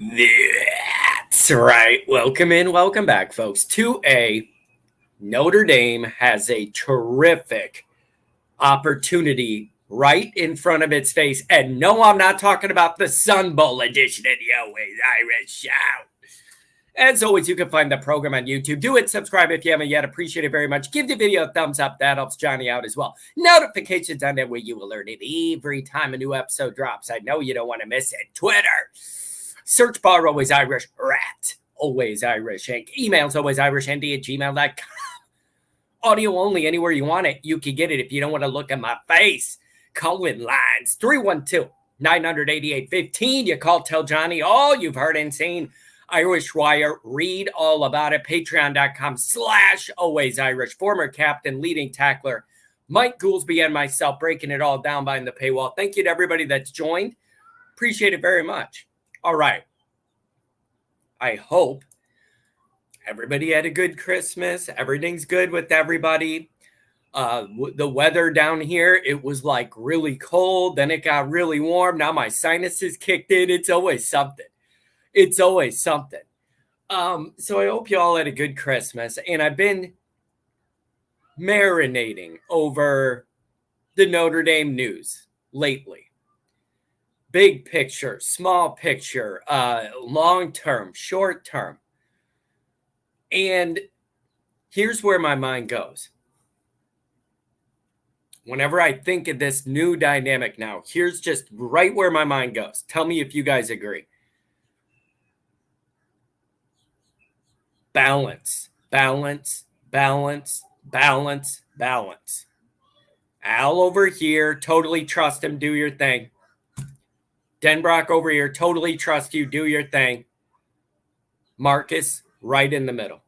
That's right. Welcome in, welcome back, folks, to a Notre Dame has a terrific opportunity right in front of its face. And no, I'm not talking about the Sun Bowl edition of the Always Irish Show. As always, you can find the program on YouTube. Do it, subscribe if you haven't yet. Appreciate it very much. Give the video a thumbs up. That helps Johnny out as well. Notifications on that way you will learn it every time a new episode drops. I know you don't want to miss it. Twitter Search bar always Irish rat. Always Irish Inc. Emails always Irish at gmail.com. Audio only anywhere you want it. You can get it if you don't want to look at my face. Call in lines 312 988 15. You call Tell Johnny all you've heard and seen. Irish Wire. Read all about it. Patreon.com slash always Irish. Former captain, leading tackler, Mike Goolsby and myself breaking it all down behind the paywall. Thank you to everybody that's joined. Appreciate it very much. All right. I hope everybody had a good Christmas. Everything's good with everybody. Uh, the weather down here, it was like really cold. Then it got really warm. Now my sinuses kicked in. It's always something. It's always something. Um, so I hope you all had a good Christmas. And I've been marinating over the Notre Dame news lately big picture, small picture, uh, long term, short term. And here's where my mind goes. Whenever I think of this new dynamic now, here's just right where my mind goes. Tell me if you guys agree. Balance, balance, balance, balance, balance. Al over here, totally trust him, do your thing. Denbrock over here, totally trust you, do your thing. Marcus right in the middle.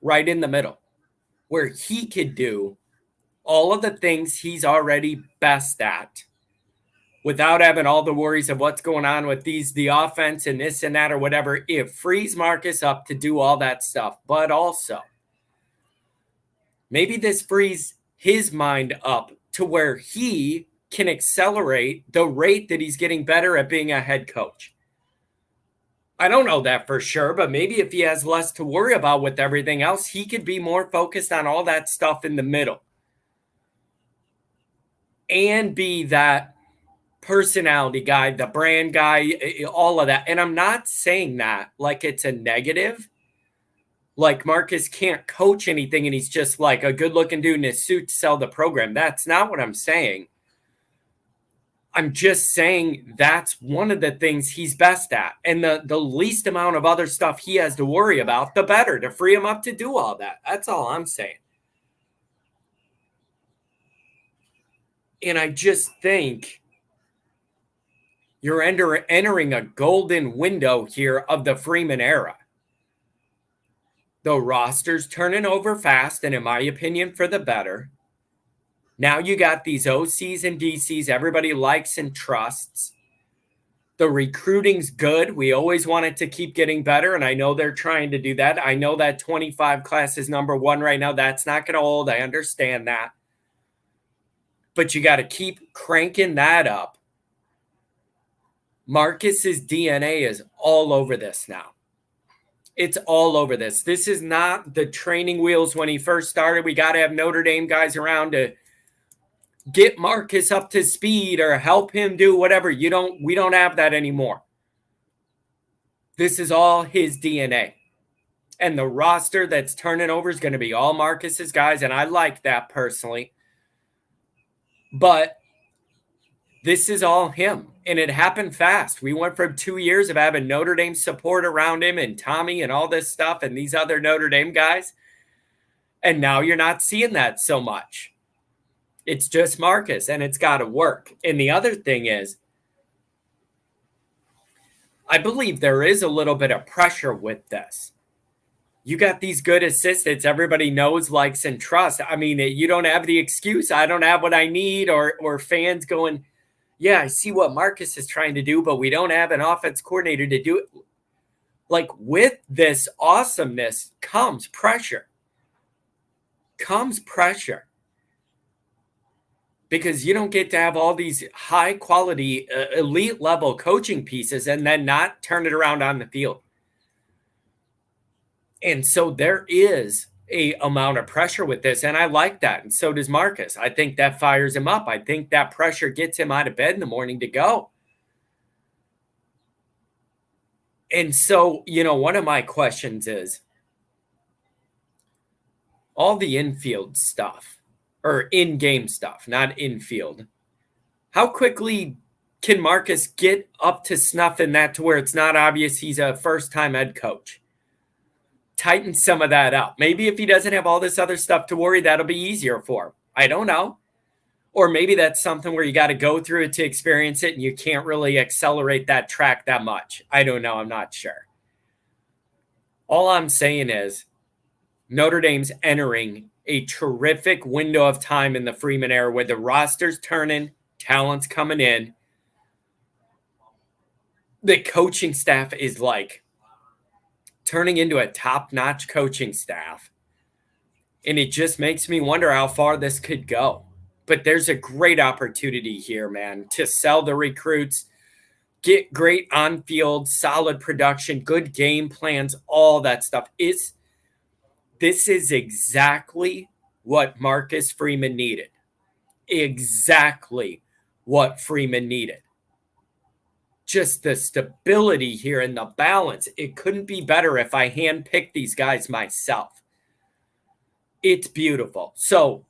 Right in the middle, where he could do all of the things he's already best at without having all the worries of what's going on with these, the offense and this and that or whatever. It frees Marcus up to do all that stuff. But also, maybe this frees his mind up to where he can accelerate the rate that he's getting better at being a head coach. I don't know that for sure, but maybe if he has less to worry about with everything else, he could be more focused on all that stuff in the middle and be that personality guy, the brand guy, all of that. And I'm not saying that like it's a negative. Like Marcus can't coach anything and he's just like a good looking dude in his suit to sell the program. That's not what I'm saying. I'm just saying that's one of the things he's best at. And the, the least amount of other stuff he has to worry about, the better to free him up to do all that. That's all I'm saying. And I just think you're enter, entering a golden window here of the Freeman era. The roster's turning over fast, and in my opinion, for the better. Now you got these OCs and DCs everybody likes and trusts. The recruiting's good. We always want it to keep getting better. And I know they're trying to do that. I know that 25 class is number one right now. That's not going to hold. I understand that. But you got to keep cranking that up. Marcus's DNA is all over this now. It's all over this. This is not the training wheels when he first started. We got to have Notre Dame guys around to get Marcus up to speed or help him do whatever. You don't we don't have that anymore. This is all his DNA. And the roster that's turning over is going to be all Marcus's guys and I like that personally. But this is all him and it happened fast. We went from 2 years of having Notre Dame support around him and Tommy and all this stuff and these other Notre Dame guys. And now you're not seeing that so much. It's just Marcus and it's got to work. And the other thing is, I believe there is a little bit of pressure with this. You got these good assistants everybody knows, likes, and trusts. I mean, you don't have the excuse, I don't have what I need, or or fans going, Yeah, I see what Marcus is trying to do, but we don't have an offense coordinator to do it. Like with this awesomeness comes pressure. Comes pressure because you don't get to have all these high quality, uh, elite level coaching pieces and then not turn it around on the field. And so there is a amount of pressure with this and I like that and so does Marcus. I think that fires him up. I think that pressure gets him out of bed in the morning to go. And so, you know, one of my questions is all the infield stuff or in-game stuff, not in field. How quickly can Marcus get up to snuff in that to where it's not obvious he's a first-time head coach? tighten some of that up. Maybe if he doesn't have all this other stuff to worry, that'll be easier for him. I don't know. Or maybe that's something where you got to go through it to experience it and you can't really accelerate that track that much. I don't know. I'm not sure. All I'm saying is Notre Dame's entering a terrific window of time in the Freeman era where the roster's turning, talent's coming in. The coaching staff is like turning into a top notch coaching staff. And it just makes me wonder how far this could go. But there's a great opportunity here, man, to sell the recruits, get great on field, solid production, good game plans, all that stuff. It's this is exactly what Marcus Freeman needed. Exactly what Freeman needed just the stability here and the balance. It couldn't be better if I handpicked these guys myself. It's beautiful. So,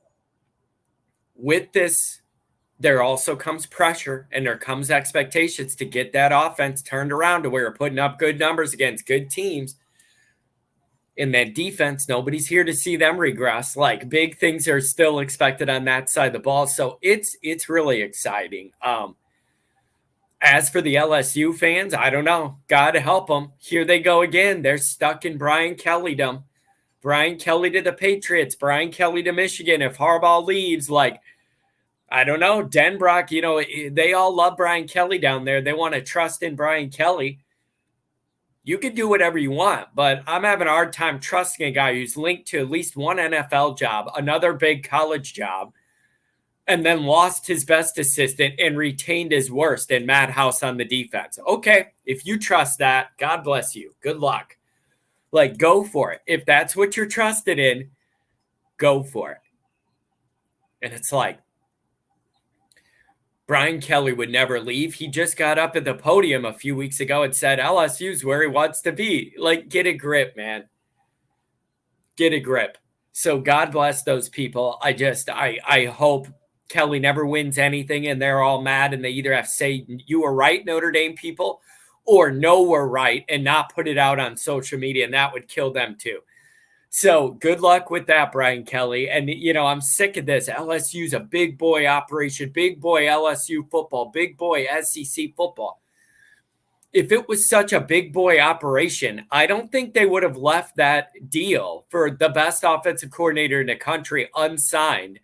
with this, there also comes pressure and there comes expectations to get that offense turned around to where we're putting up good numbers against good teams. In that defense, nobody's here to see them regress. Like big things are still expected on that side of the ball. So it's it's really exciting. Um, as for the LSU fans, I don't know. God help them. Here they go again. They're stuck in Brian Kellydom. Brian Kelly to the Patriots, Brian Kelly to Michigan. If Harbaugh leaves, like, I don't know, Denbrock, you know, they all love Brian Kelly down there. They want to trust in Brian Kelly. You can do whatever you want, but I'm having a hard time trusting a guy who's linked to at least one NFL job, another big college job, and then lost his best assistant and retained his worst in Matt House on the defense. Okay, if you trust that, God bless you. Good luck. Like, go for it. If that's what you're trusted in, go for it. And it's like, Brian Kelly would never leave. He just got up at the podium a few weeks ago and said LSU's where he wants to be. Like, get a grip, man. Get a grip. So God bless those people. I just I I hope Kelly never wins anything and they're all mad and they either have to say you were right, Notre Dame people, or no, we're right and not put it out on social media. And that would kill them too. So good luck with that, Brian Kelly. And, you know, I'm sick of this. LSU's a big boy operation, big boy LSU football, big boy SEC football. If it was such a big boy operation, I don't think they would have left that deal for the best offensive coordinator in the country unsigned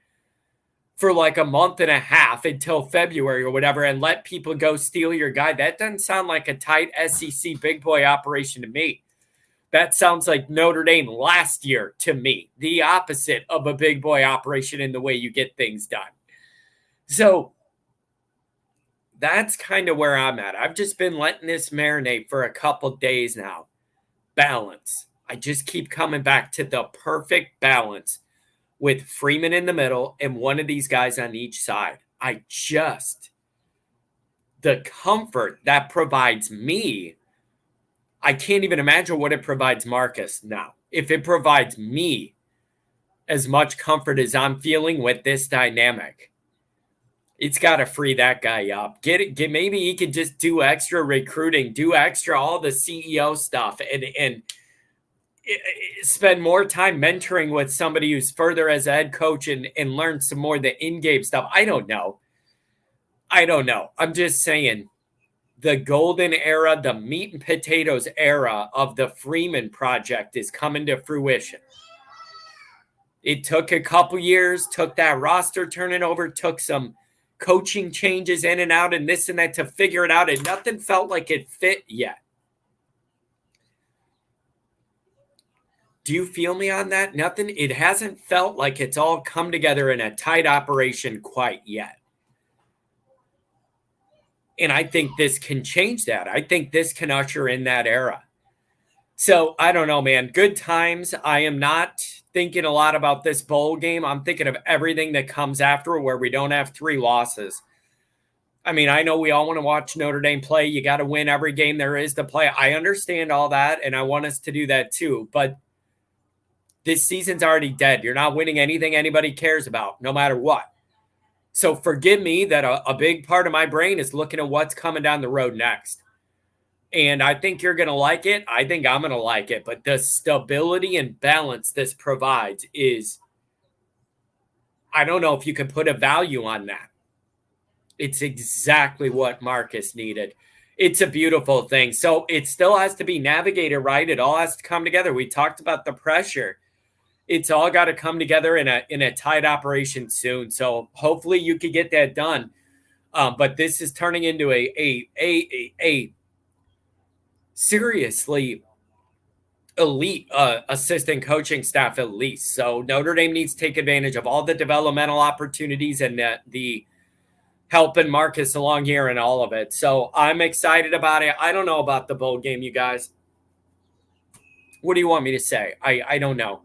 for like a month and a half until February or whatever and let people go steal your guy. That doesn't sound like a tight SEC big boy operation to me. That sounds like Notre Dame last year to me, the opposite of a big boy operation in the way you get things done. So that's kind of where I'm at. I've just been letting this marinate for a couple days now. Balance. I just keep coming back to the perfect balance with Freeman in the middle and one of these guys on each side. I just, the comfort that provides me, I can't even imagine what it provides Marcus now. If it provides me as much comfort as I'm feeling with this dynamic, it's got to free that guy up. Get it. Get maybe he could just do extra recruiting, do extra all the CEO stuff, and and eh, eh, spend more time mentoring with somebody who's further as a head coach and, and learn some more the in-game stuff. I don't know. I don't know. I'm just saying the golden era, the meat and potatoes era of the Freeman project is coming to fruition. It took a couple years, took that roster turning over, took some coaching changes in and out and this and that to figure it out, and nothing felt like it fit yet. Do you feel me on that? Nothing. It hasn't felt like it's all come together in a tight operation quite yet. And I think this can change that. I think this can usher in that era. So I don't know, man. Good times. I am not thinking a lot about this bowl game. I'm thinking of everything that comes after where we don't have three losses. I mean, I know we all want to watch Notre Dame play. You got to win every game there is to play. I understand all that, and I want us to do that too. But this season's already dead. You're not winning anything anybody cares about, no matter what. So forgive me that a, a big part of my brain is looking at what's coming down the road next. And I think you're going to like it. I think I'm going to like it. But the stability and balance this provides is, I don't know if you can put a value on that. It's exactly what Marcus needed. It's a beautiful thing. So it still has to be navigated right. It all has to come together. We talked about the pressure. It's all got to come together in a in a tight operation soon. So hopefully you could get that done. Um, but this is turning into a a a a, a seriously elite uh, assistant coaching staff at least. So Notre Dame needs to take advantage of all the developmental opportunities and the, the helping Marcus along here and all of it. So I'm excited about it. I don't know about the bowl game, you guys. What do you want me to say? I I don't know.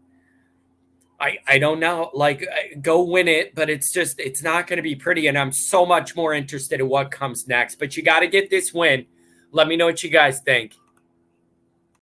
I I don't know. Like uh, go win it, but it's just it's not going to be pretty and I'm so much more interested in what comes next. But you got to get this win. Let me know what you guys think.